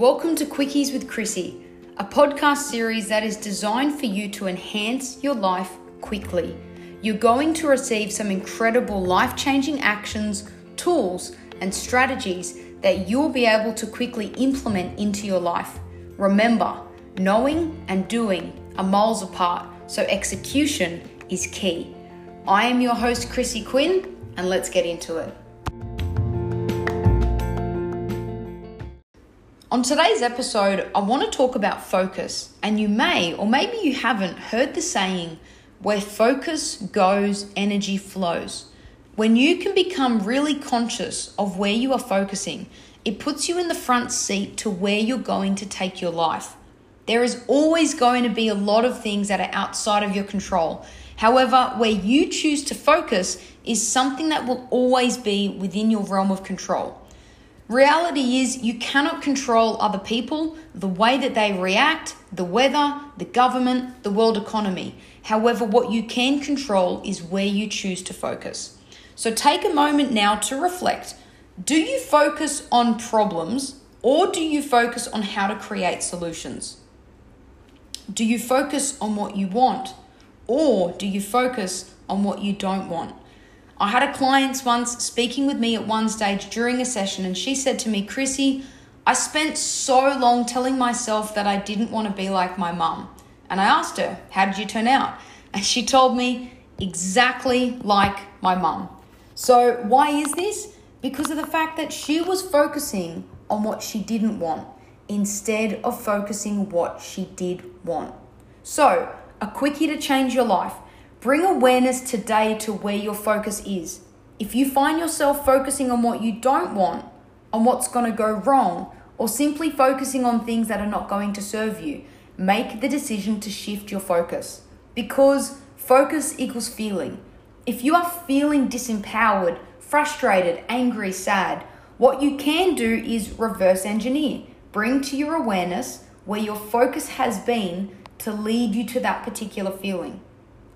Welcome to Quickies with Chrissy, a podcast series that is designed for you to enhance your life quickly. You're going to receive some incredible life changing actions, tools, and strategies that you'll be able to quickly implement into your life. Remember, knowing and doing are miles apart, so execution is key. I am your host, Chrissy Quinn, and let's get into it. On today's episode, I want to talk about focus, and you may, or maybe you haven't, heard the saying, where focus goes, energy flows. When you can become really conscious of where you are focusing, it puts you in the front seat to where you're going to take your life. There is always going to be a lot of things that are outside of your control. However, where you choose to focus is something that will always be within your realm of control. Reality is, you cannot control other people, the way that they react, the weather, the government, the world economy. However, what you can control is where you choose to focus. So take a moment now to reflect. Do you focus on problems or do you focus on how to create solutions? Do you focus on what you want or do you focus on what you don't want? I had a client once speaking with me at one stage during a session, and she said to me, Chrissy, I spent so long telling myself that I didn't want to be like my mum. And I asked her, How did you turn out? And she told me, Exactly like my mum. So, why is this? Because of the fact that she was focusing on what she didn't want instead of focusing what she did want. So, a quickie to change your life. Bring awareness today to where your focus is. If you find yourself focusing on what you don't want, on what's going to go wrong, or simply focusing on things that are not going to serve you, make the decision to shift your focus. Because focus equals feeling. If you are feeling disempowered, frustrated, angry, sad, what you can do is reverse engineer. Bring to your awareness where your focus has been to lead you to that particular feeling.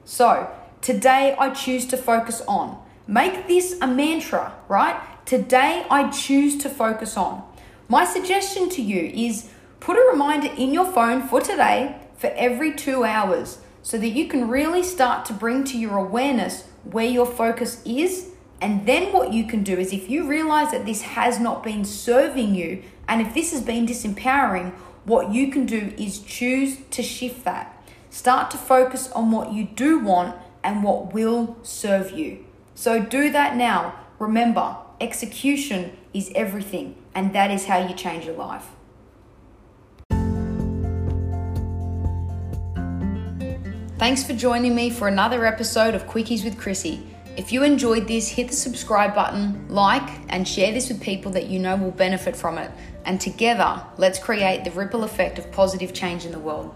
So, today I choose to focus on. Make this a mantra, right? Today I choose to focus on. My suggestion to you is put a reminder in your phone for today for every two hours so that you can really start to bring to your awareness where your focus is and then what you can do is if you realize that this has not been serving you and if this has been disempowering, what you can do is choose to shift that. Start to focus on what you do want and what will serve you. So do that now. Remember, execution is everything, and that is how you change your life. Thanks for joining me for another episode of Quickies with Chrissy. If you enjoyed this, hit the subscribe button, like, and share this with people that you know will benefit from it. And together, let's create the ripple effect of positive change in the world.